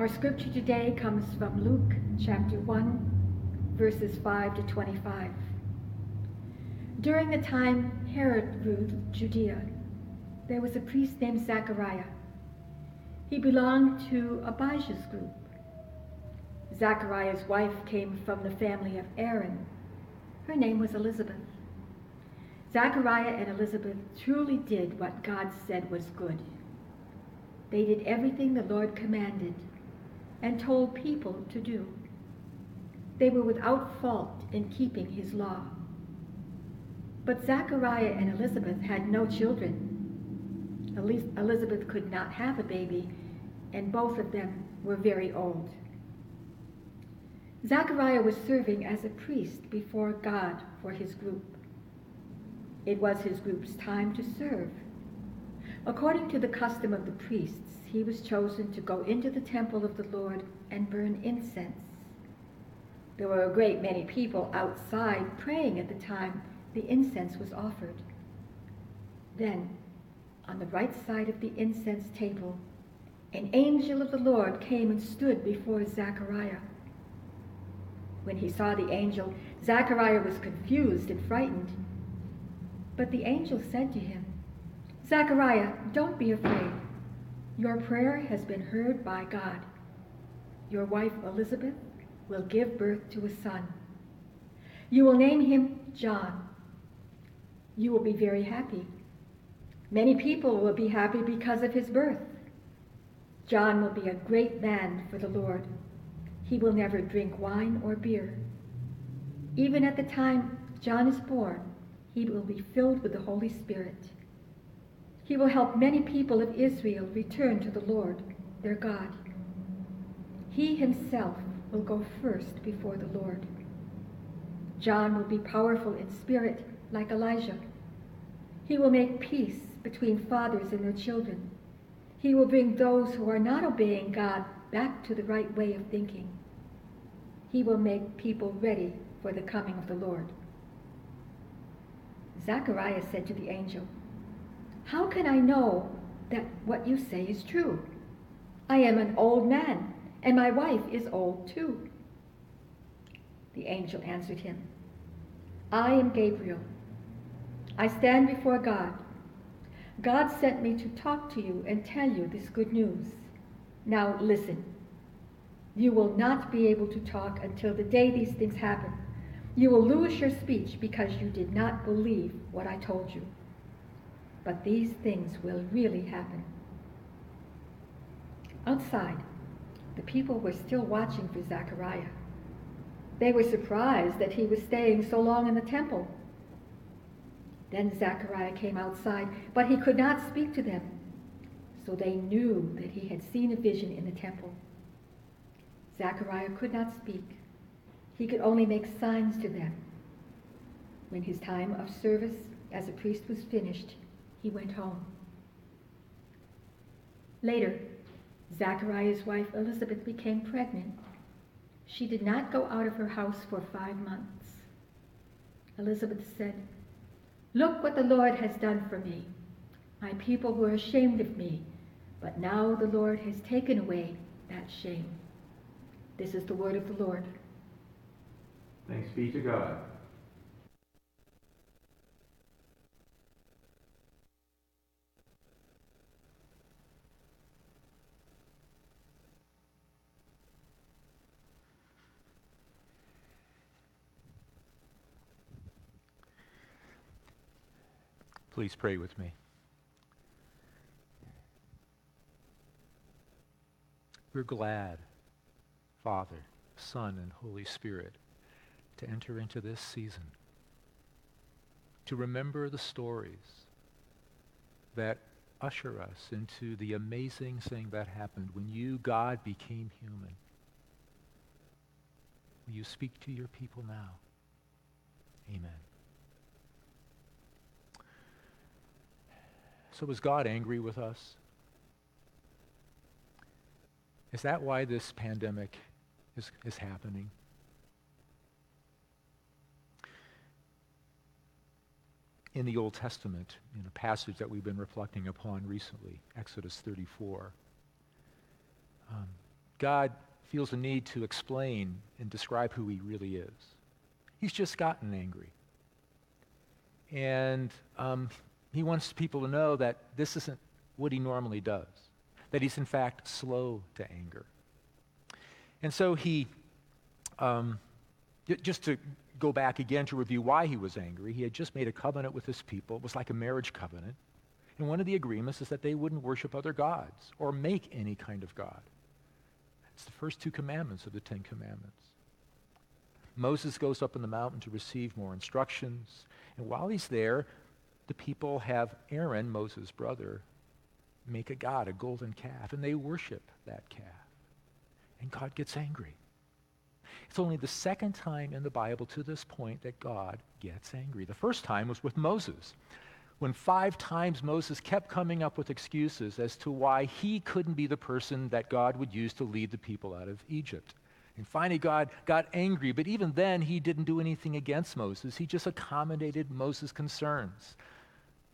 Our scripture today comes from Luke chapter 1, verses 5 to 25. During the time Herod ruled Judea, there was a priest named Zachariah. He belonged to Abijah's group. Zachariah's wife came from the family of Aaron. Her name was Elizabeth. Zachariah and Elizabeth truly did what God said was good. They did everything the Lord commanded and told people to do. They were without fault in keeping his law. But Zachariah and Elizabeth had no children. Elizabeth could not have a baby, and both of them were very old. Zachariah was serving as a priest before God for his group. It was his group's time to serve. According to the custom of the priests, he was chosen to go into the temple of the Lord and burn incense. There were a great many people outside praying at the time the incense was offered. Then, on the right side of the incense table, an angel of the Lord came and stood before Zechariah. When he saw the angel, Zechariah was confused and frightened. But the angel said to him, Zechariah, don't be afraid. Your prayer has been heard by God. Your wife Elizabeth will give birth to a son. You will name him John. You will be very happy. Many people will be happy because of his birth. John will be a great man for the Lord. He will never drink wine or beer. Even at the time John is born, he will be filled with the Holy Spirit. He will help many people of Israel return to the Lord, their God. He himself will go first before the Lord. John will be powerful in spirit like Elijah. He will make peace between fathers and their children. He will bring those who are not obeying God back to the right way of thinking. He will make people ready for the coming of the Lord. Zacharias said to the angel, How can I know that what you say is true? I am an old man, and my wife is old too. The angel answered him, I am Gabriel. I stand before God. God sent me to talk to you and tell you this good news. Now listen. You will not be able to talk until the day these things happen. You will lose your speech because you did not believe what I told you. But these things will really happen. Outside, the people were still watching for Zechariah. They were surprised that he was staying so long in the temple. Then Zechariah came outside, but he could not speak to them. So they knew that he had seen a vision in the temple. Zechariah could not speak. He could only make signs to them. When his time of service as a priest was finished, he went home. Later, Zachariah's wife Elizabeth became pregnant. She did not go out of her house for five months. Elizabeth said, Look what the Lord has done for me. My people were ashamed of me, but now the Lord has taken away that shame. This is the word of the Lord. Thanks be to God. Please pray with me. We're glad, Father, Son, and Holy Spirit, to enter into this season, to remember the stories that usher us into the amazing thing that happened when you, God, became human. Will you speak to your people now? Amen. So was God angry with us? Is that why this pandemic is, is happening? In the Old Testament, in a passage that we've been reflecting upon recently, Exodus 34, um, God feels a need to explain and describe who he really is. He's just gotten angry. And um, he wants people to know that this isn't what he normally does, that he's in fact slow to anger. And so he, um, just to go back again to review why he was angry, he had just made a covenant with his people. It was like a marriage covenant. And one of the agreements is that they wouldn't worship other gods or make any kind of God. It's the first two commandments of the Ten Commandments. Moses goes up in the mountain to receive more instructions. And while he's there, the people have Aaron, Moses' brother, make a god, a golden calf, and they worship that calf. And God gets angry. It's only the second time in the Bible to this point that God gets angry. The first time was with Moses, when five times Moses kept coming up with excuses as to why he couldn't be the person that God would use to lead the people out of Egypt. And finally, God got angry, but even then, he didn't do anything against Moses. He just accommodated Moses' concerns.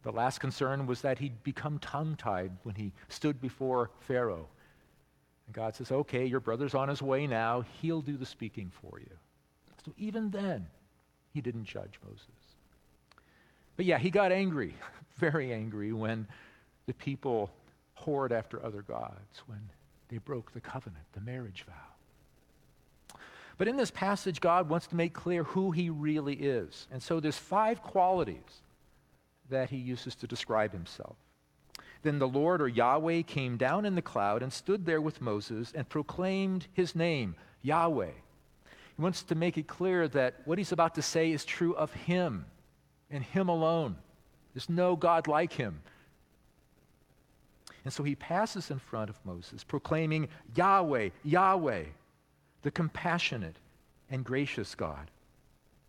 The last concern was that he'd become tongue tied when he stood before Pharaoh. And God says, Okay, your brother's on his way now. He'll do the speaking for you. So even then, he didn't judge Moses. But yeah, he got angry, very angry, when the people whored after other gods, when they broke the covenant, the marriage vow. But in this passage, God wants to make clear who he really is. And so there's five qualities that he uses to describe himself. Then the Lord or Yahweh came down in the cloud and stood there with Moses and proclaimed his name, Yahweh. He wants to make it clear that what he's about to say is true of him and him alone. There's no God like him. And so he passes in front of Moses, proclaiming, Yahweh, Yahweh the compassionate and gracious God,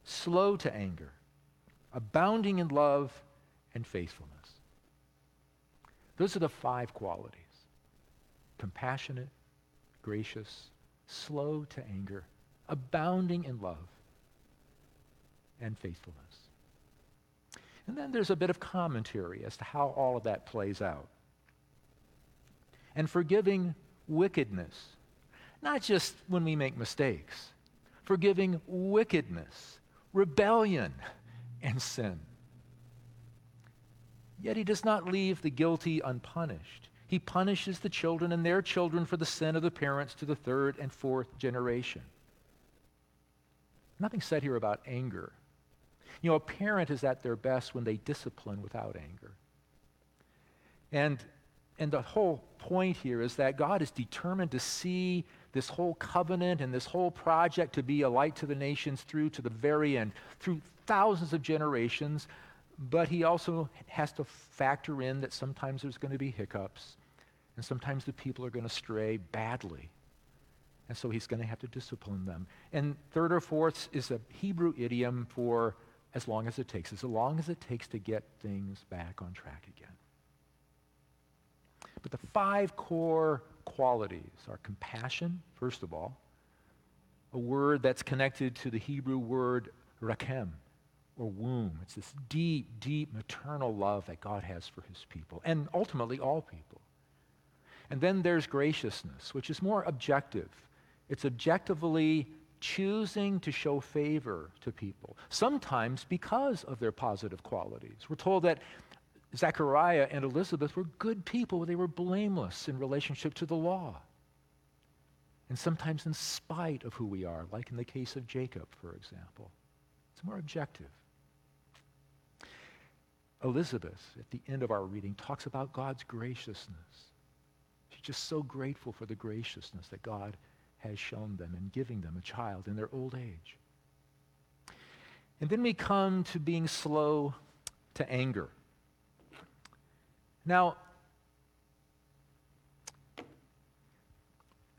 slow to anger, abounding in love and faithfulness. Those are the five qualities compassionate, gracious, slow to anger, abounding in love and faithfulness. And then there's a bit of commentary as to how all of that plays out. And forgiving wickedness not just when we make mistakes, forgiving wickedness, rebellion, and sin. Yet he does not leave the guilty unpunished. He punishes the children and their children for the sin of the parents to the third and fourth generation. Nothing said here about anger. You know, a parent is at their best when they discipline without anger. And, and the whole point here is that God is determined to see this whole covenant and this whole project to be a light to the nations through to the very end, through thousands of generations. But he also has to factor in that sometimes there's going to be hiccups, and sometimes the people are going to stray badly. And so he's going to have to discipline them. And third or fourth is a Hebrew idiom for as long as it takes, as long as it takes to get things back on track again. But the five core qualities are compassion, first of all, a word that's connected to the Hebrew word rakem, or womb. It's this deep, deep maternal love that God has for his people, and ultimately all people. And then there's graciousness, which is more objective. It's objectively choosing to show favor to people, sometimes because of their positive qualities. We're told that Zechariah and Elizabeth were good people. They were blameless in relationship to the law. And sometimes in spite of who we are, like in the case of Jacob, for example. It's more objective. Elizabeth, at the end of our reading, talks about God's graciousness. She's just so grateful for the graciousness that God has shown them in giving them a child in their old age. And then we come to being slow to anger. Now,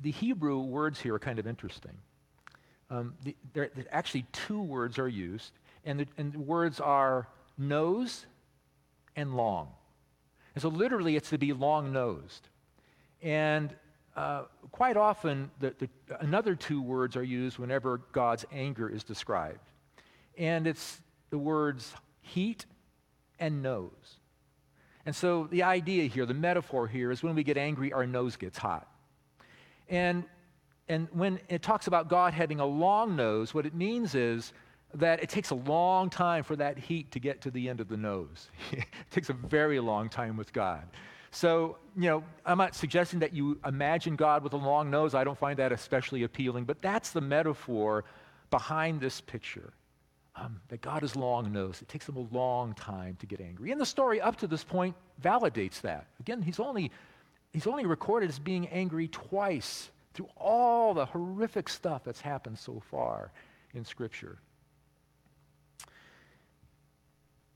the Hebrew words here are kind of interesting. Um, the, there, actually two words are used, and the, and the words are nose and long. And so literally it's to be long nosed. And uh, quite often, the, the, another two words are used whenever God's anger is described. And it's the words heat and nose. And so the idea here, the metaphor here, is when we get angry, our nose gets hot. And And when it talks about God having a long nose, what it means is that it takes a long time for that heat to get to the end of the nose. it takes a very long time with God. So, you know, I'm not suggesting that you imagine God with a long nose. I don't find that especially appealing, but that's the metaphor behind this picture. Um, that God is long nosed. It takes him a long time to get angry. And the story up to this point validates that. Again, he's only, he's only recorded as being angry twice through all the horrific stuff that's happened so far in Scripture.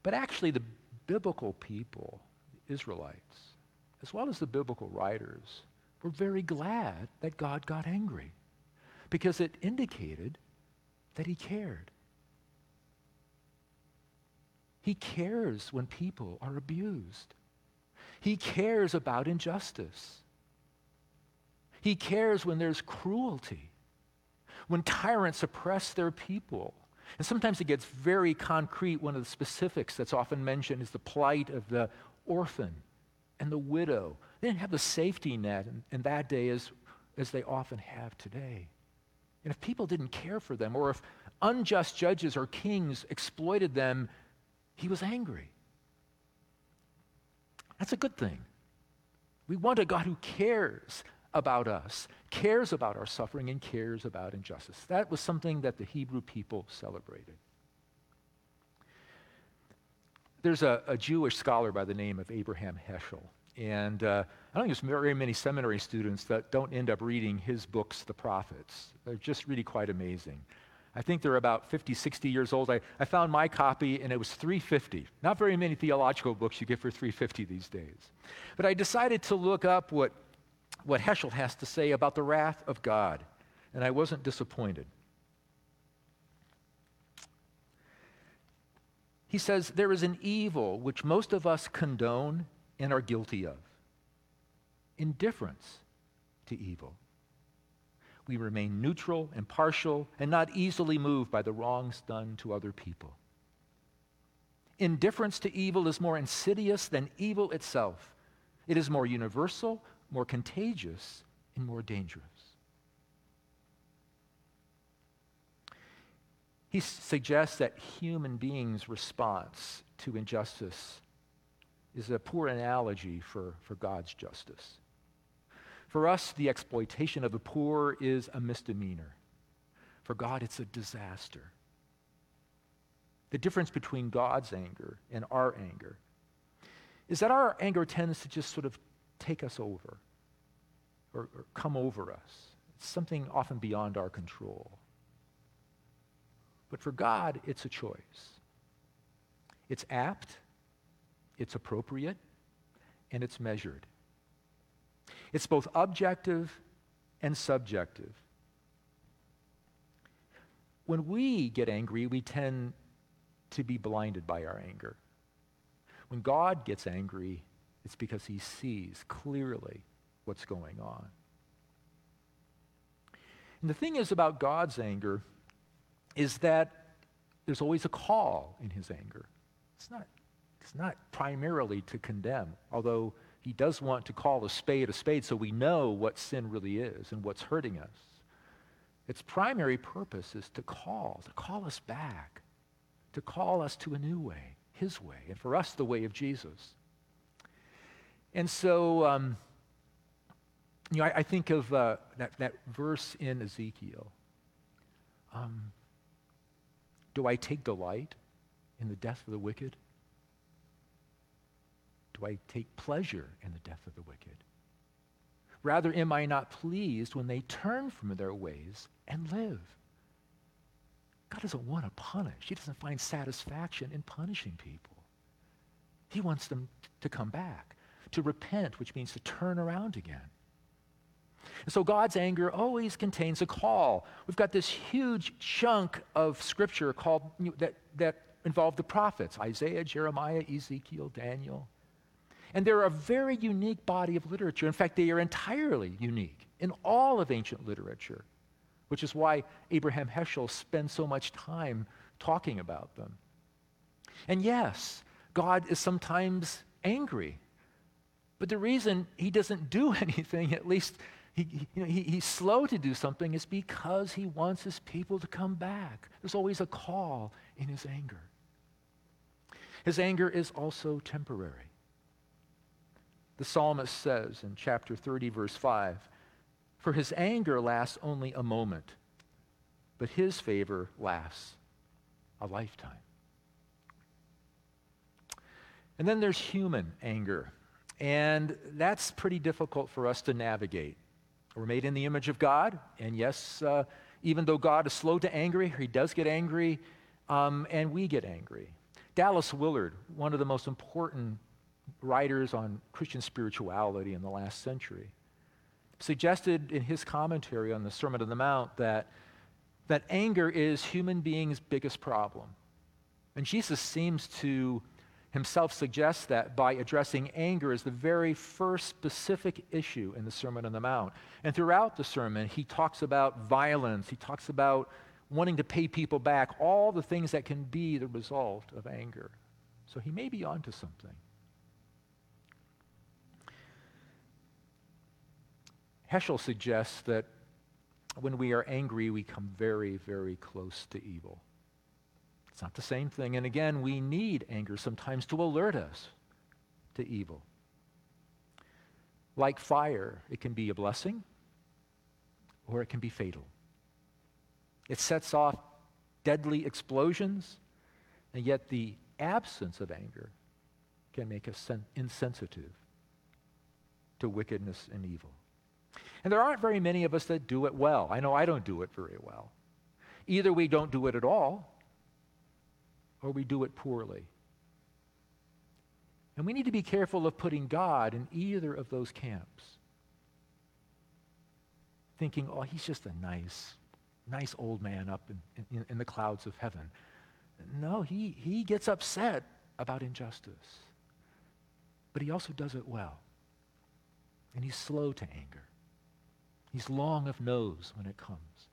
But actually, the biblical people, the Israelites, as well as the biblical writers, were very glad that God got angry because it indicated that he cared. He cares when people are abused. He cares about injustice. He cares when there's cruelty, when tyrants oppress their people. And sometimes it gets very concrete. One of the specifics that's often mentioned is the plight of the orphan and the widow. They didn't have the safety net in, in that day as, as they often have today. And if people didn't care for them, or if unjust judges or kings exploited them, he was angry. That's a good thing. We want a God who cares about us, cares about our suffering, and cares about injustice. That was something that the Hebrew people celebrated. There's a, a Jewish scholar by the name of Abraham Heschel. And uh, I don't think there's very many seminary students that don't end up reading his books, The Prophets. They're just really quite amazing. I think they're about 50, 60 years old. I, I found my copy and it was 350. Not very many theological books you get for 350 these days. But I decided to look up what, what Heschel has to say about the wrath of God, and I wasn't disappointed. He says, There is an evil which most of us condone and are guilty of indifference to evil. We remain neutral, impartial, and not easily moved by the wrongs done to other people. Indifference to evil is more insidious than evil itself. It is more universal, more contagious, and more dangerous. He suggests that human beings' response to injustice is a poor analogy for, for God's justice. For us, the exploitation of the poor is a misdemeanor. For God, it's a disaster. The difference between God's anger and our anger is that our anger tends to just sort of take us over or, or come over us. It's something often beyond our control. But for God, it's a choice. It's apt, it's appropriate, and it's measured. It's both objective and subjective. When we get angry, we tend to be blinded by our anger. When God gets angry, it's because he sees clearly what's going on. And the thing is about God's anger is that there's always a call in his anger. It's not, it's not primarily to condemn, although he does want to call a spade a spade so we know what sin really is and what's hurting us. Its primary purpose is to call, to call us back, to call us to a new way, his way, and for us, the way of Jesus. And so, um, you know, I, I think of uh, that, that verse in Ezekiel. Um, do I take delight in the death of the wicked? do I take pleasure in the death of the wicked? Rather, am I not pleased when they turn from their ways and live? God doesn't want to punish. He doesn't find satisfaction in punishing people. He wants them to come back, to repent, which means to turn around again. And so God's anger always contains a call. We've got this huge chunk of scripture called that, that involve the prophets Isaiah, Jeremiah, Ezekiel, Daniel. And they're a very unique body of literature. In fact, they are entirely unique in all of ancient literature, which is why Abraham Heschel spends so much time talking about them. And yes, God is sometimes angry. But the reason he doesn't do anything, at least he, you know, he, he's slow to do something is because he wants his people to come back. There's always a call in his anger. His anger is also temporary. The psalmist says in chapter 30, verse 5 For his anger lasts only a moment, but his favor lasts a lifetime. And then there's human anger. And that's pretty difficult for us to navigate. We're made in the image of God, and yes, uh, even though God is slow to anger, he does get angry, um, and we get angry. Dallas Willard, one of the most important writers on Christian spirituality in the last century, suggested in his commentary on the Sermon on the Mount that, that anger is human beings' biggest problem. And Jesus seems to himself suggests that by addressing anger as the very first specific issue in the Sermon on the Mount. And throughout the sermon, he talks about violence, he talks about wanting to pay people back, all the things that can be the result of anger. So he may be onto something. Heschel suggests that when we are angry, we come very, very close to evil. It's not the same thing. And again, we need anger sometimes to alert us to evil. Like fire, it can be a blessing or it can be fatal. It sets off deadly explosions, and yet the absence of anger can make us sen- insensitive to wickedness and evil. And there aren't very many of us that do it well. I know I don't do it very well. Either we don't do it at all, or we do it poorly. And we need to be careful of putting God in either of those camps. Thinking, oh, he's just a nice, nice old man up in, in, in the clouds of heaven. No, he, he gets upset about injustice. But he also does it well. And he's slow to anger. He's long of nose when it comes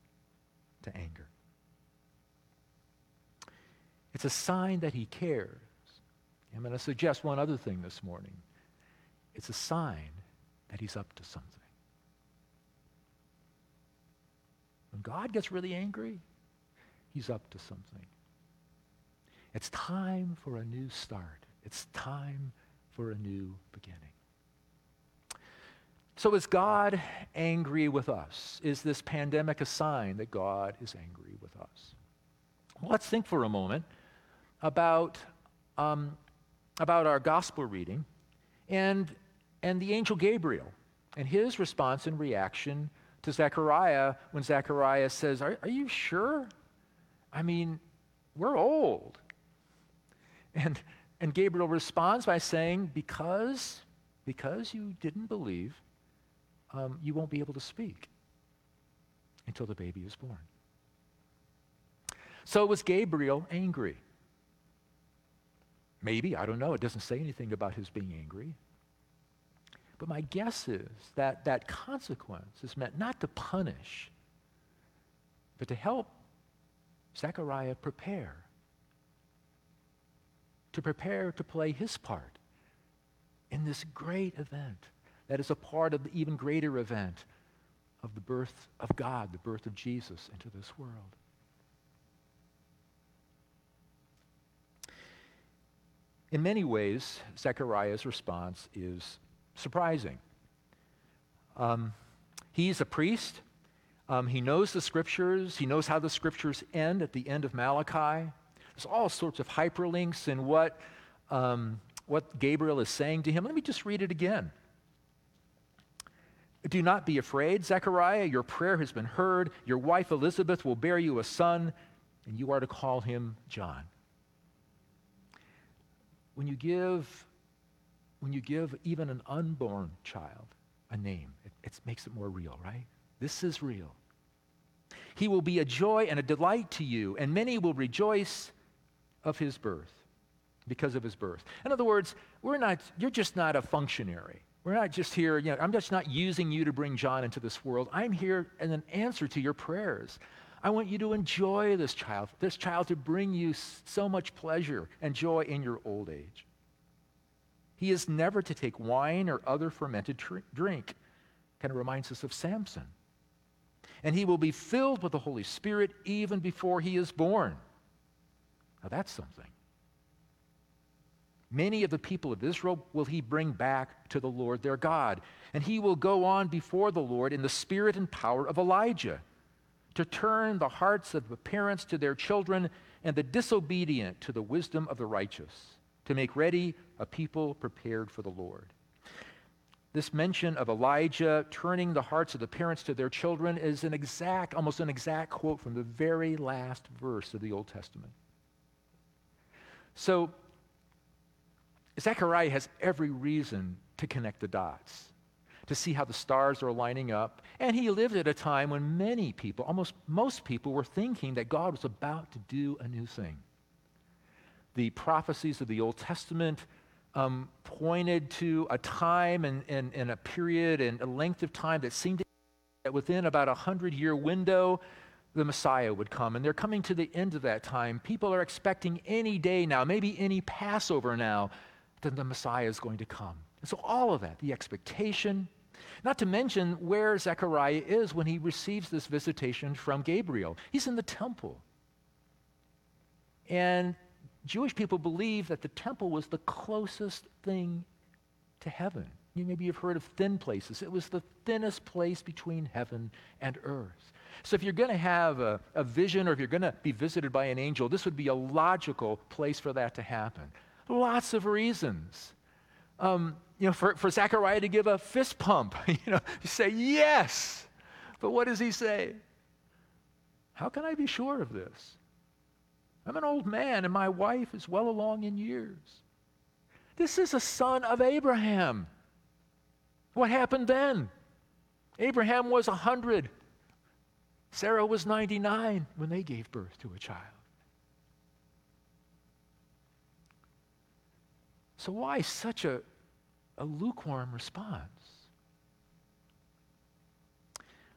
to anger. It's a sign that he cares. I'm going to suggest one other thing this morning. It's a sign that he's up to something. When God gets really angry, he's up to something. It's time for a new start. It's time for a new beginning. So is God angry with us? Is this pandemic a sign that God is angry with us? Well, let's think for a moment about, um, about our gospel reading and, and the angel Gabriel and his response and reaction to Zechariah when Zechariah says, Are, are you sure? I mean, we're old. And, and Gabriel responds by saying, Because, because you didn't believe, um, you won't be able to speak until the baby is born. So was Gabriel angry? Maybe, I don't know. It doesn't say anything about his being angry. But my guess is that that consequence is meant not to punish, but to help Zechariah prepare. To prepare to play his part in this great event that is a part of the even greater event of the birth of God, the birth of Jesus into this world. In many ways, Zechariah's response is surprising. Um, he's a priest. Um, he knows the scriptures. He knows how the scriptures end at the end of Malachi. There's all sorts of hyperlinks in what, um, what Gabriel is saying to him. Let me just read it again. Do not be afraid, Zechariah. Your prayer has been heard. Your wife Elizabeth will bear you a son, and you are to call him John when you give when you give even an unborn child a name, it, it makes it more real, right? This is real. He will be a joy and a delight to you, and many will rejoice of his birth because of his birth. In other words, we're not, you're just not a functionary. We're not just here, you know, I'm just not using you to bring John into this world. I'm here as an answer to your prayers. I want you to enjoy this child, this child to bring you so much pleasure and joy in your old age. He is never to take wine or other fermented tr- drink, Kind of reminds us of Samson. And he will be filled with the Holy Spirit even before he is born. Now that's something. Many of the people of Israel will he bring back to the Lord their God. And he will go on before the Lord in the spirit and power of Elijah to turn the hearts of the parents to their children and the disobedient to the wisdom of the righteous, to make ready a people prepared for the Lord. This mention of Elijah turning the hearts of the parents to their children is an exact, almost an exact quote from the very last verse of the Old Testament. So, Zechariah has every reason to connect the dots, to see how the stars are lining up. And he lived at a time when many people, almost most people, were thinking that God was about to do a new thing. The prophecies of the Old Testament um, pointed to a time and, and, and a period and a length of time that seemed that within about a hundred year window, the Messiah would come. And they're coming to the end of that time. People are expecting any day now, maybe any Passover now, that the Messiah is going to come. And so, all of that, the expectation, not to mention where Zechariah is when he receives this visitation from Gabriel. He's in the temple. And Jewish people believe that the temple was the closest thing to heaven. You maybe you've heard of thin places. It was the thinnest place between heaven and earth. So if you're going to have a, a vision or if you're going to be visited by an angel, this would be a logical place for that to happen. Lots of reasons. Um, you know, for, for Zechariah to give a fist pump, you know, say yes. But what does he say? How can I be sure of this? I'm an old man and my wife is well along in years. This is a son of Abraham. What happened then? Abraham was 100. Sarah was 99 when they gave birth to a child. So, why such a, a lukewarm response?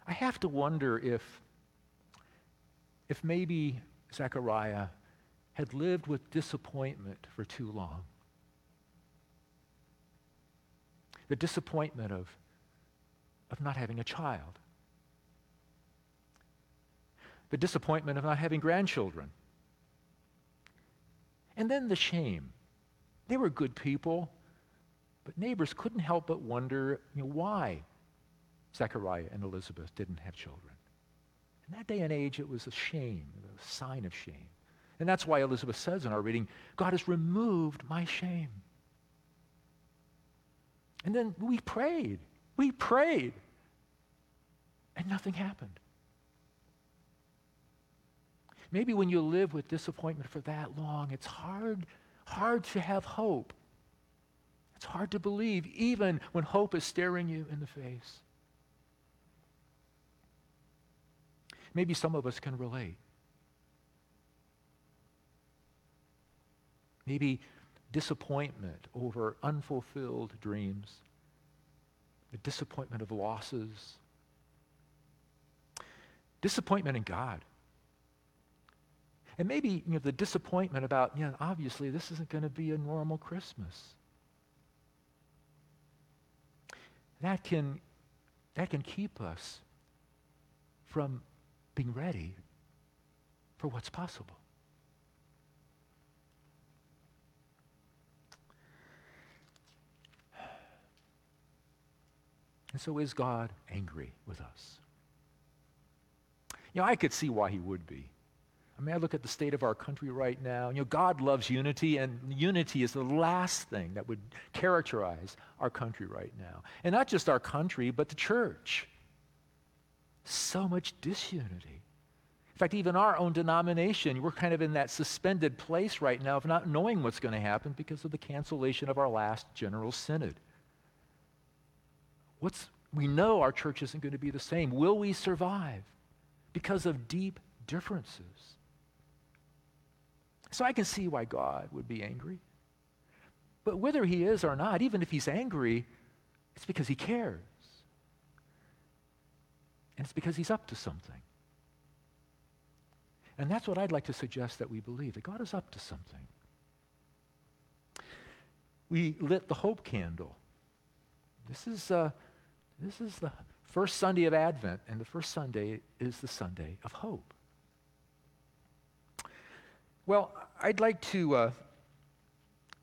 I have to wonder if, if maybe Zechariah had lived with disappointment for too long. The disappointment of, of not having a child, the disappointment of not having grandchildren, and then the shame. They were good people, but neighbors couldn't help but wonder you know, why Zechariah and Elizabeth didn't have children. In that day and age, it was a shame, a sign of shame. And that's why Elizabeth says in our reading, God has removed my shame. And then we prayed. We prayed. And nothing happened. Maybe when you live with disappointment for that long, it's hard, hard to have hope. It's hard to believe, even when hope is staring you in the face. Maybe some of us can relate. Maybe disappointment over unfulfilled dreams, the disappointment of losses, disappointment in God. And maybe you know, the disappointment about, you know, obviously this isn't going to be a normal Christmas. That can, that can keep us from being ready for what's possible. And so is God angry with us? You know, I could see why he would be. I mean, I look at the state of our country right now. You know, God loves unity, and unity is the last thing that would characterize our country right now. And not just our country, but the church. So much disunity. In fact, even our own denomination, we're kind of in that suspended place right now of not knowing what's going to happen because of the cancellation of our last General Synod. What's, we know our church isn't going to be the same. Will we survive? Because of deep differences. So I can see why God would be angry. But whether he is or not, even if he's angry, it's because he cares. And it's because he's up to something. And that's what I'd like to suggest that we believe that God is up to something. We lit the hope candle. This is uh, this is the first Sunday of Advent, and the first Sunday is the Sunday of hope. Well, I'd like to, uh,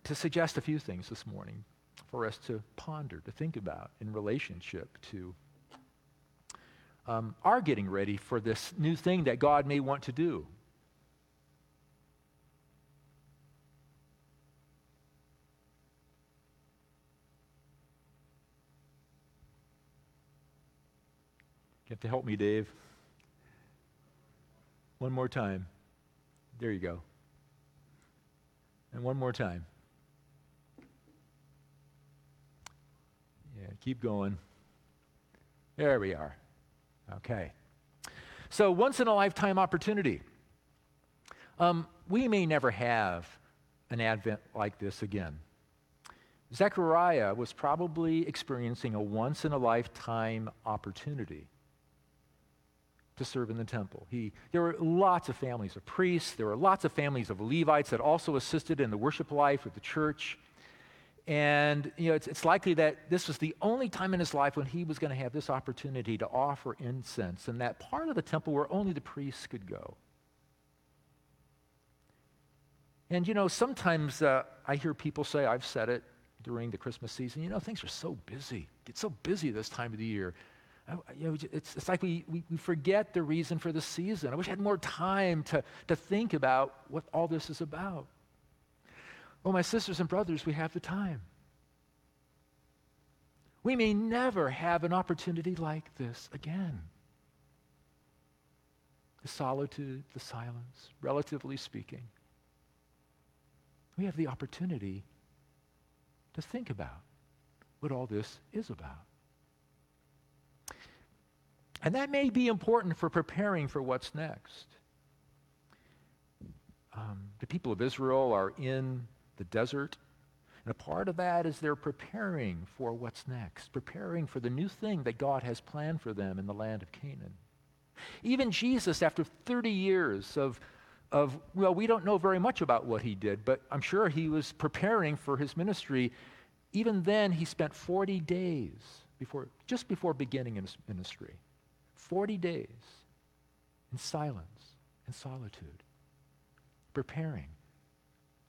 to suggest a few things this morning for us to ponder, to think about in relationship to um, our getting ready for this new thing that God may want to do. You have to help me, Dave. One more time. There you go. And one more time. Yeah, keep going. There we are. Okay. So, once in a lifetime opportunity. Um, we may never have an Advent like this again. Zechariah was probably experiencing a once in a lifetime opportunity to serve in the temple. He, there were lots of families of priests, there were lots of families of Levites that also assisted in the worship life of the church. And you know, it's, it's likely that this was the only time in his life when he was going to have this opportunity to offer incense in that part of the temple where only the priests could go. And you know, sometimes uh, I hear people say, I've said it during the Christmas season, you know, things are so busy. Get so busy this time of the year. You know, it's, it's like we, we, we forget the reason for the season. I wish I had more time to, to think about what all this is about. Well, my sisters and brothers, we have the time. We may never have an opportunity like this again. The solitude, the silence, relatively speaking. We have the opportunity to think about what all this is about. And that may be important for preparing for what's next. Um, the people of Israel are in the desert. And a part of that is they're preparing for what's next, preparing for the new thing that God has planned for them in the land of Canaan. Even Jesus, after 30 years of, of, well, we don't know very much about what he did, but I'm sure he was preparing for his ministry. Even then, he spent 40 days before, just before beginning his ministry. 40 days in silence and solitude, preparing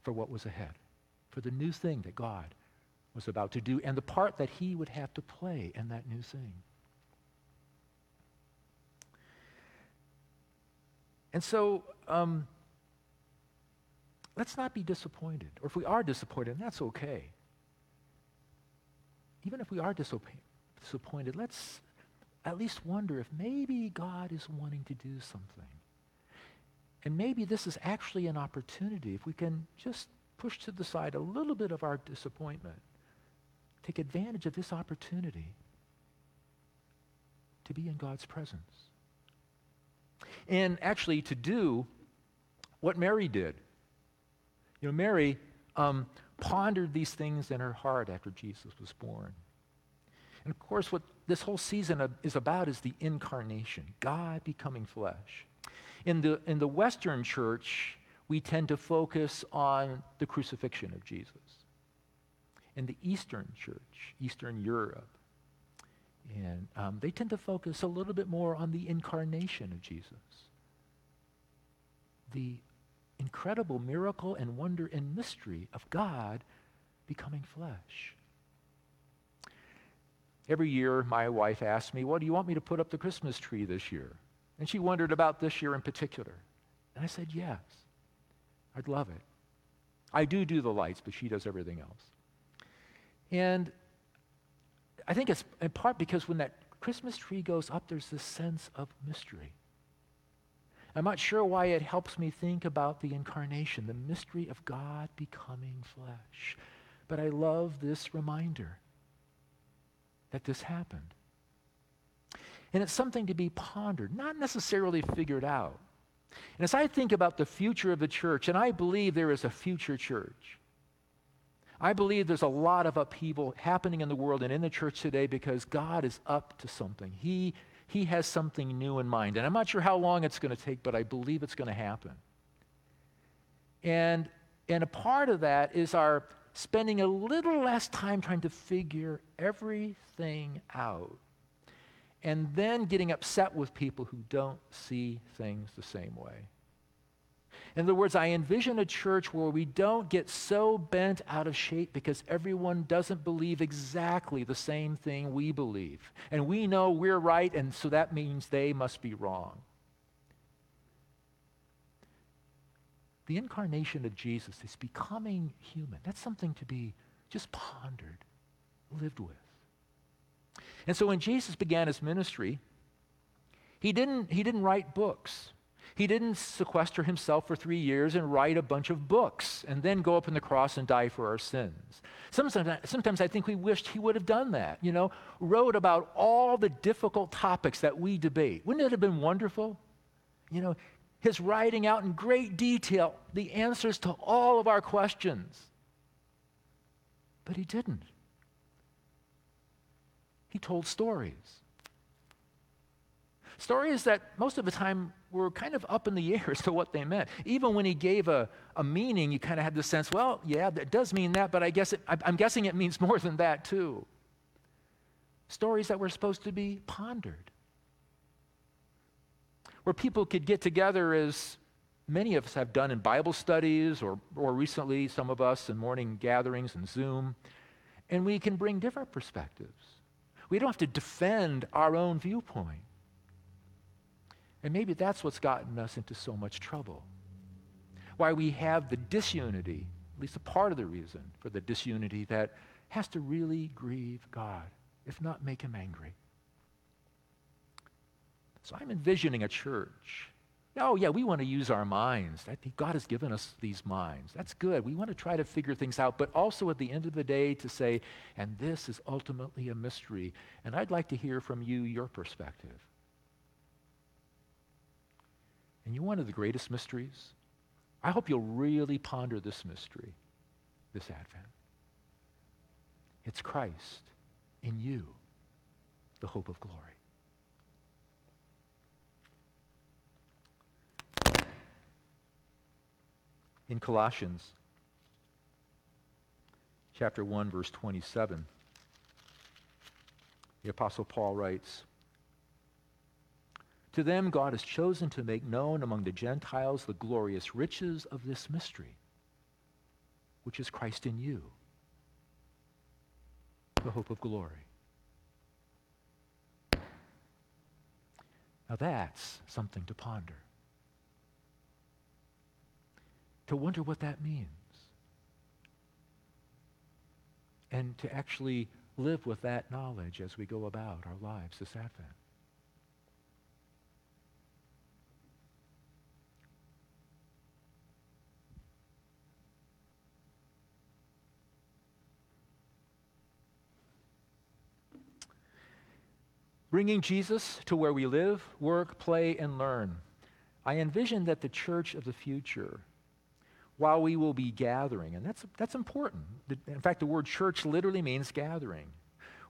for what was ahead, for the new thing that God was about to do, and the part that he would have to play in that new thing. And so, um, let's not be disappointed. Or if we are disappointed, that's okay. Even if we are disappointed, let's at least wonder if maybe God is wanting to do something. And maybe this is actually an opportunity if we can just push to the side a little bit of our disappointment, take advantage of this opportunity to be in God's presence. And actually to do what Mary did. You know, Mary um, pondered these things in her heart after Jesus was born. And of course, what this whole season is about is the incarnation, God becoming flesh. In the, in the Western church, we tend to focus on the crucifixion of Jesus. In the Eastern church, Eastern Europe, and um, they tend to focus a little bit more on the incarnation of Jesus. The incredible miracle and wonder and mystery of God becoming flesh. Every year, my wife asks me, Well, do you want me to put up the Christmas tree this year? And she wondered about this year in particular. And I said, Yes, I'd love it. I do do the lights, but she does everything else. And I think it's in part because when that Christmas tree goes up, there's this sense of mystery. I'm not sure why it helps me think about the incarnation, the mystery of God becoming flesh. But I love this reminder that this happened. And it's something to be pondered, not necessarily figured out. And as I think about the future of the church, and I believe there is a future church, I believe there's a lot of upheaval happening in the world and in the church today because God is up to something. He, he has something new in mind. And I'm not sure how long it's going to take, but I believe it's going to happen. And, and a part of that is our spending a little less time trying to figure everything out and then getting upset with people who don't see things the same way. In other words, I envision a church where we don't get so bent out of shape because everyone doesn't believe exactly the same thing we believe. And we know we're right, and so that means they must be wrong. The incarnation of Jesus is becoming human. That's something to be just pondered, lived with. And so when Jesus began his ministry, he didn't, he didn't write books. He didn't sequester himself for three years and write a bunch of books and then go up on the cross and die for our sins. Sometimes, sometimes I think we wished he would have done that, you know, wrote about all the difficult topics that we debate. Wouldn't it have been wonderful? You know, his writing out in great detail the answers to all of our questions. But he didn't. He told stories. Stories that most of the time were kind of up in the air as to what they meant. Even when he gave a, a meaning, you kind of had the sense, well, yeah, that does mean that, but I guess it, I'm guessing it means more than that too. Stories that were supposed to be pondered, where people could get together as many of us have done in Bible studies or, or recently, some of us in morning gatherings and Zoom, and we can bring different perspectives. We don't have to defend our own viewpoint. And maybe that's what's gotten us into so much trouble. Why we have the disunity, at least a part of the reason for the disunity that has to really grieve God, if not make him angry. So I'm envisioning a church. Oh, yeah, we want to use our minds. God has given us these minds. That's good. We want to try to figure things out, but also at the end of the day to say, and this is ultimately a mystery. And I'd like to hear from you your perspective. And you one of the greatest mysteries? I hope you'll really ponder this mystery this Advent. It's Christ in you, the hope of glory. In Colossians chapter 1 verse 27 the apostle Paul writes to them, God has chosen to make known among the Gentiles the glorious riches of this mystery, which is Christ in you, the hope of glory. Now that's something to ponder. To wonder what that means. And to actually live with that knowledge as we go about our lives this Advent. bringing Jesus to where we live, work, play, and learn. I envision that the church of the future, while we will be gathering, and that's, that's important. In fact, the word church literally means gathering.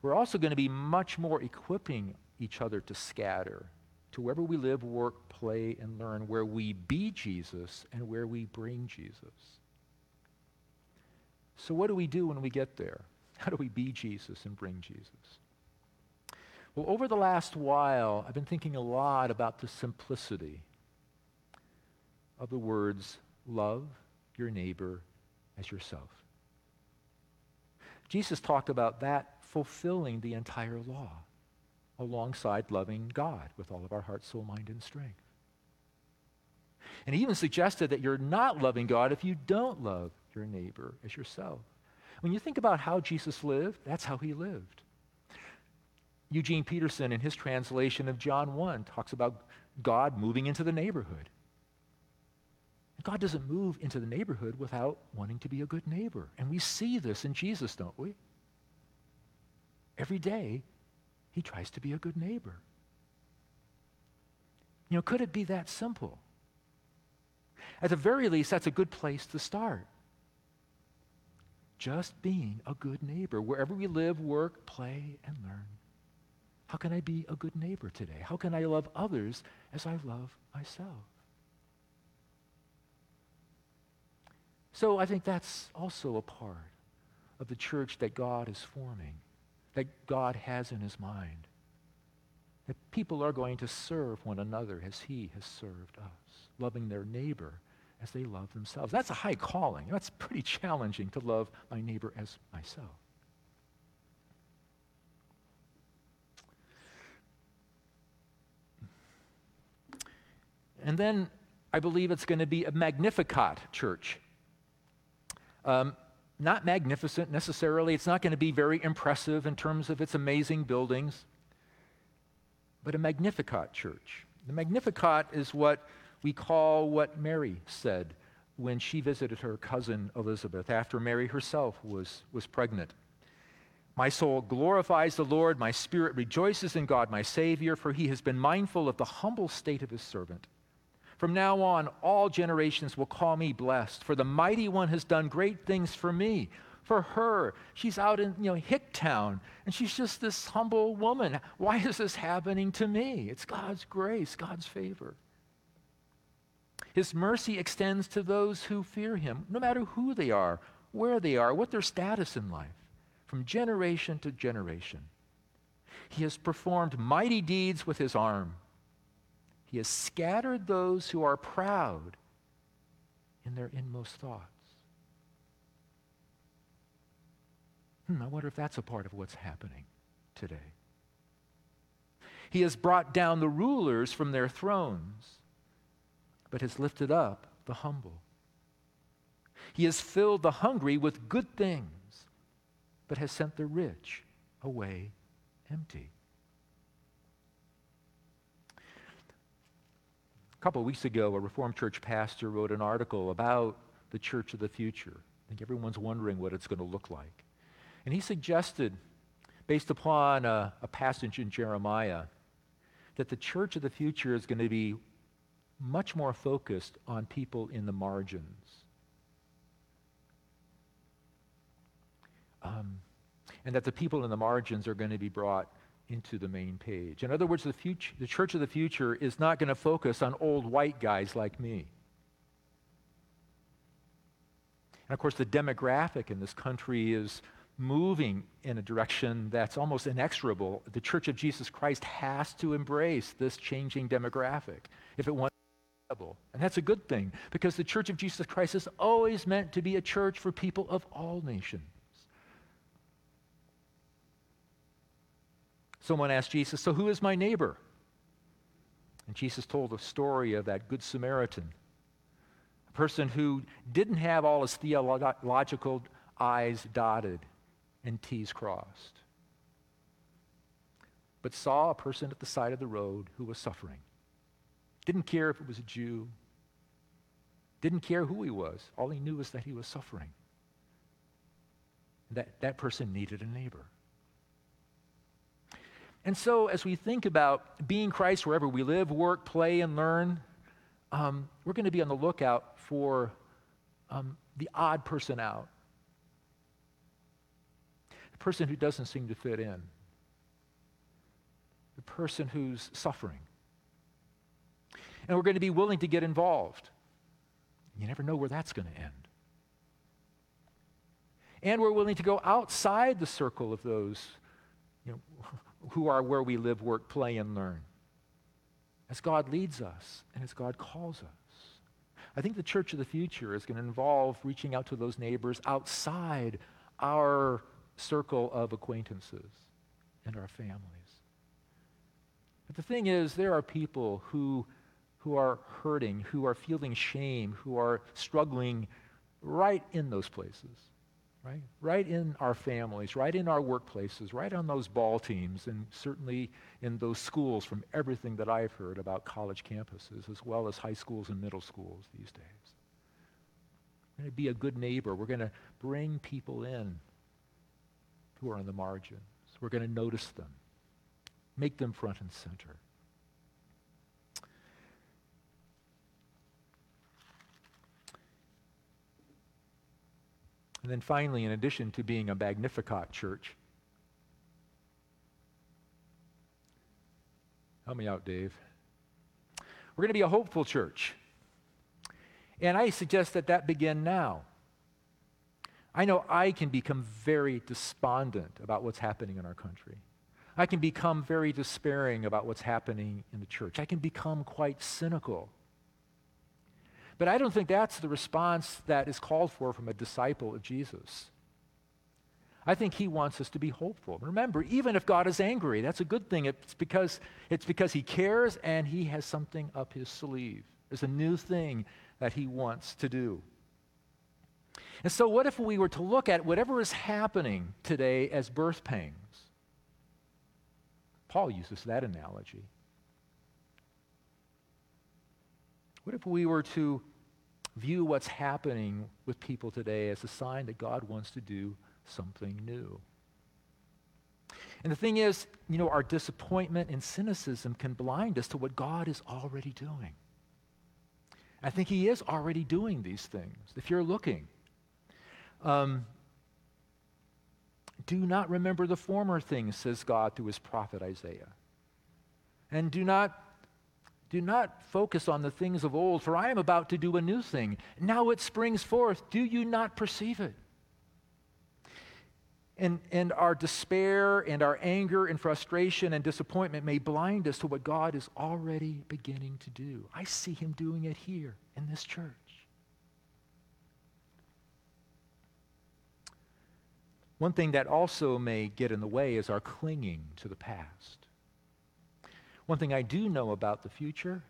We're also going to be much more equipping each other to scatter to wherever we live, work, play, and learn, where we be Jesus and where we bring Jesus. So, what do we do when we get there? How do we be Jesus and bring Jesus? Well, over the last while, I've been thinking a lot about the simplicity of the words love your neighbor as yourself. Jesus talked about that fulfilling the entire law alongside loving God with all of our heart, soul, mind, and strength. And he even suggested that you're not loving God if you don't love your neighbor as yourself. When you think about how Jesus lived, that's how he lived. Eugene Peterson, in his translation of John 1, talks about God moving into the neighborhood. God doesn't move into the neighborhood without wanting to be a good neighbor. And we see this in Jesus, don't we? Every day, he tries to be a good neighbor. You know, could it be that simple? At the very least, that's a good place to start. Just being a good neighbor wherever we live, work, play, and learn. How can I be a good neighbor today? How can I love others as I love myself? So I think that's also a part of the church that God is forming, that God has in his mind. That people are going to serve one another as he has served us, loving their neighbor as they love themselves. That's a high calling. That's pretty challenging to love my neighbor as myself. And then I believe it's going to be a Magnificat church. Um, not magnificent necessarily. It's not going to be very impressive in terms of its amazing buildings, but a Magnificat church. The Magnificat is what we call what Mary said when she visited her cousin Elizabeth after Mary herself was, was pregnant. My soul glorifies the Lord, my spirit rejoices in God, my Savior, for he has been mindful of the humble state of his servant. From now on, all generations will call me blessed, for the mighty one has done great things for me. For her, she's out in you know Hicktown, and she's just this humble woman. Why is this happening to me? It's God's grace, God's favor. His mercy extends to those who fear him, no matter who they are, where they are, what their status in life, from generation to generation. He has performed mighty deeds with his arm. He has scattered those who are proud in their inmost thoughts. Hmm, I wonder if that's a part of what's happening today. He has brought down the rulers from their thrones, but has lifted up the humble. He has filled the hungry with good things, but has sent the rich away empty. A couple of weeks ago, a Reformed church pastor wrote an article about the church of the future. I think everyone's wondering what it's going to look like. And he suggested, based upon a, a passage in Jeremiah, that the church of the future is going to be much more focused on people in the margins. Um, and that the people in the margins are going to be brought into the main page. In other words, the, future, the church of the future is not going to focus on old white guys like me. And of course, the demographic in this country is moving in a direction that's almost inexorable. The Church of Jesus Christ has to embrace this changing demographic if it wants to be And that's a good thing because the Church of Jesus Christ is always meant to be a church for people of all nations. Someone asked Jesus, So who is my neighbor? And Jesus told the story of that Good Samaritan, a person who didn't have all his theological I's dotted and T's crossed, but saw a person at the side of the road who was suffering. Didn't care if it was a Jew, didn't care who he was. All he knew was that he was suffering. That, that person needed a neighbor. And so, as we think about being Christ wherever we live, work, play, and learn, um, we're going to be on the lookout for um, the odd person out, the person who doesn't seem to fit in, the person who's suffering. And we're going to be willing to get involved. You never know where that's going to end. And we're willing to go outside the circle of those you know, who are where we live, work, play, and learn. As God leads us and as God calls us. I think the church of the future is going to involve reaching out to those neighbors outside our circle of acquaintances and our families. But the thing is, there are people who, who are hurting, who are feeling shame, who are struggling right in those places right? Right in our families, right in our workplaces, right on those ball teams, and certainly in those schools from everything that I've heard about college campuses, as well as high schools and middle schools these days. We're going to be a good neighbor. We're going to bring people in who are on the margins. We're going to notice them, make them front and center. And then finally, in addition to being a Magnificat church, help me out, Dave. We're going to be a hopeful church. And I suggest that that begin now. I know I can become very despondent about what's happening in our country. I can become very despairing about what's happening in the church. I can become quite cynical. But I don't think that's the response that is called for from a disciple of Jesus. I think he wants us to be hopeful. Remember, even if God is angry, that's a good thing. It's because, it's because he cares and he has something up his sleeve. There's a new thing that he wants to do. And so, what if we were to look at whatever is happening today as birth pangs? Paul uses that analogy. What if we were to view what's happening with people today as a sign that God wants to do something new? And the thing is, you know, our disappointment and cynicism can blind us to what God is already doing. I think He is already doing these things. If you're looking, um, do not remember the former things, says God through his prophet Isaiah. And do not, do not focus on the things of old, for I am about to do a new thing. Now it springs forth. Do you not perceive it? And, and our despair and our anger and frustration and disappointment may blind us to what God is already beginning to do. I see him doing it here in this church. One thing that also may get in the way is our clinging to the past. One thing I do know about the future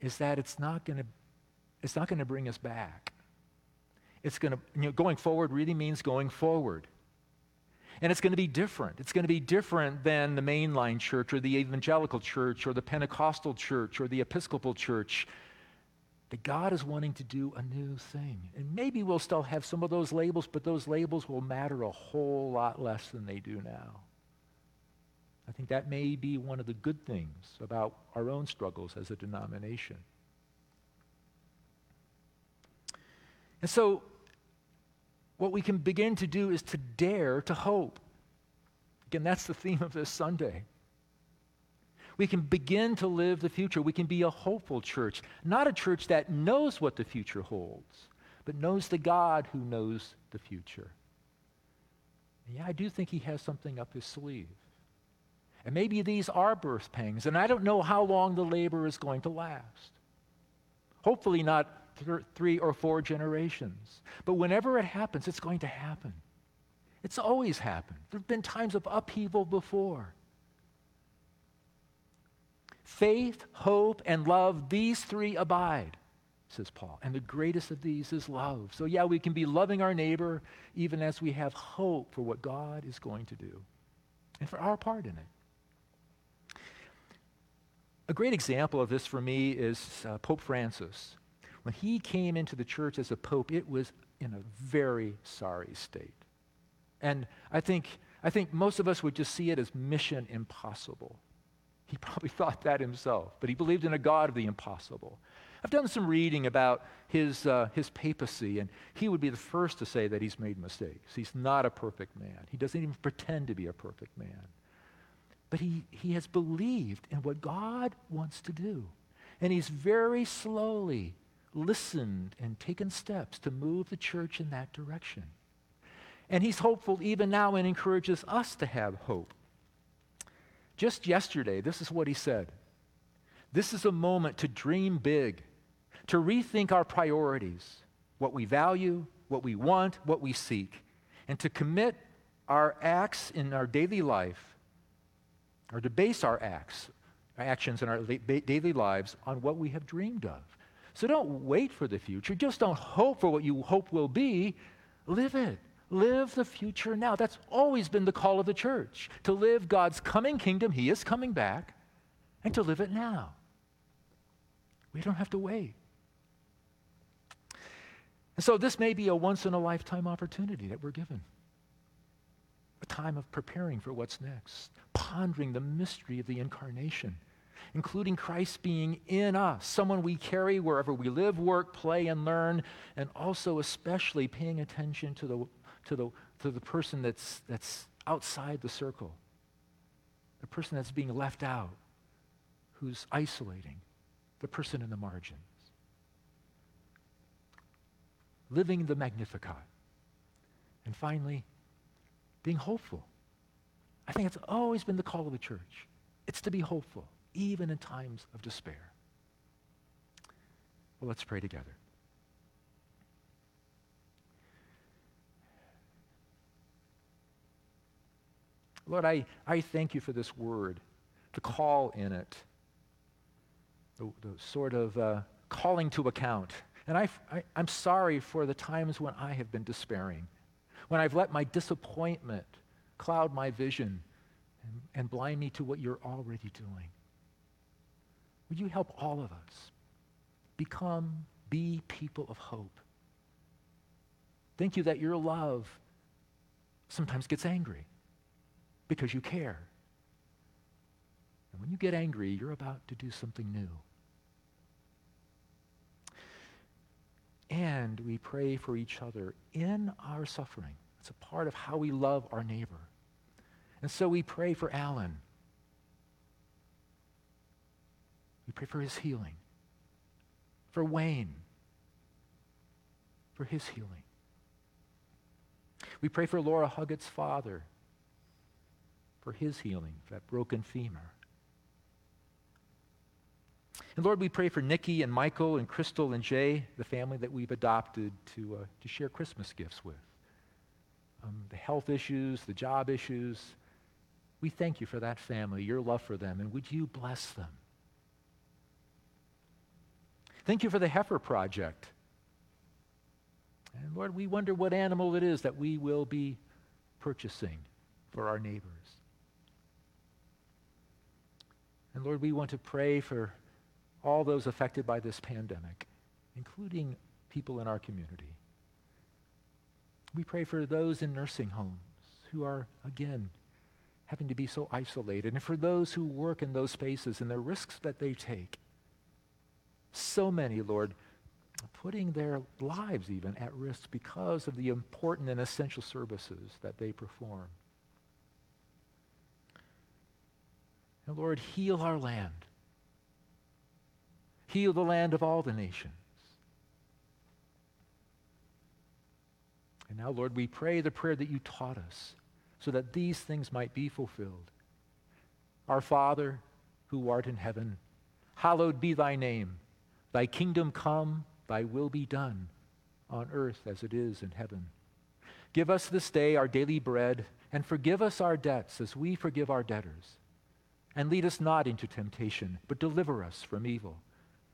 is that it's not going to it's not going to bring us back. It's going to you know going forward really means going forward. And it's going to be different. It's going to be different than the mainline church or the evangelical church or the Pentecostal church or the Episcopal church that God is wanting to do a new thing. And maybe we'll still have some of those labels, but those labels will matter a whole lot less than they do now. I think that may be one of the good things about our own struggles as a denomination. And so, what we can begin to do is to dare to hope. Again, that's the theme of this Sunday. We can begin to live the future. We can be a hopeful church, not a church that knows what the future holds, but knows the God who knows the future. And yeah, I do think he has something up his sleeve. And maybe these are birth pangs, and I don't know how long the labor is going to last. Hopefully, not th- three or four generations. But whenever it happens, it's going to happen. It's always happened. There have been times of upheaval before. Faith, hope, and love, these three abide, says Paul. And the greatest of these is love. So, yeah, we can be loving our neighbor even as we have hope for what God is going to do and for our part in it. A great example of this for me is uh, Pope Francis. When he came into the church as a pope, it was in a very sorry state. And I think, I think most of us would just see it as mission impossible. He probably thought that himself, but he believed in a God of the impossible. I've done some reading about his, uh, his papacy, and he would be the first to say that he's made mistakes. He's not a perfect man. He doesn't even pretend to be a perfect man. But he, he has believed in what God wants to do. And he's very slowly listened and taken steps to move the church in that direction. And he's hopeful even now and encourages us to have hope. Just yesterday, this is what he said This is a moment to dream big, to rethink our priorities, what we value, what we want, what we seek, and to commit our acts in our daily life, or to base our acts, our actions in our daily lives on what we have dreamed of. So don't wait for the future. Just don't hope for what you hope will be. Live it. Live the future now. That's always been the call of the church to live God's coming kingdom. He is coming back, and to live it now. We don't have to wait. And so, this may be a once in a lifetime opportunity that we're given a time of preparing for what's next, pondering the mystery of the incarnation, including Christ being in us, someone we carry wherever we live, work, play, and learn, and also especially paying attention to the to the, to the person that's, that's outside the circle, the person that's being left out, who's isolating, the person in the margins. Living the Magnificat. And finally, being hopeful. I think it's always been the call of the church. It's to be hopeful, even in times of despair. Well, let's pray together. Lord, I, I thank you for this word, the call in it, the, the sort of uh, calling to account. And I, I, I'm sorry for the times when I have been despairing, when I've let my disappointment cloud my vision and, and blind me to what you're already doing. Would you help all of us become, be people of hope? Thank you that your love sometimes gets angry because you care. And when you get angry, you're about to do something new. And we pray for each other in our suffering. It's a part of how we love our neighbor. And so we pray for Alan. We pray for his healing. For Wayne. For his healing. We pray for Laura Huggett's father for his healing, for that broken femur. And Lord, we pray for Nikki and Michael and Crystal and Jay, the family that we've adopted to, uh, to share Christmas gifts with. Um, the health issues, the job issues. We thank you for that family, your love for them, and would you bless them? Thank you for the Heifer Project. And Lord, we wonder what animal it is that we will be purchasing for our neighbors. And Lord, we want to pray for all those affected by this pandemic, including people in our community. We pray for those in nursing homes who are, again, having to be so isolated, and for those who work in those spaces and the risks that they take. So many, Lord, putting their lives even at risk because of the important and essential services that they perform. And Lord, heal our land. Heal the land of all the nations. And now, Lord, we pray the prayer that you taught us so that these things might be fulfilled. Our Father, who art in heaven, hallowed be thy name. Thy kingdom come, thy will be done, on earth as it is in heaven. Give us this day our daily bread, and forgive us our debts as we forgive our debtors and lead us not into temptation, but deliver us from evil.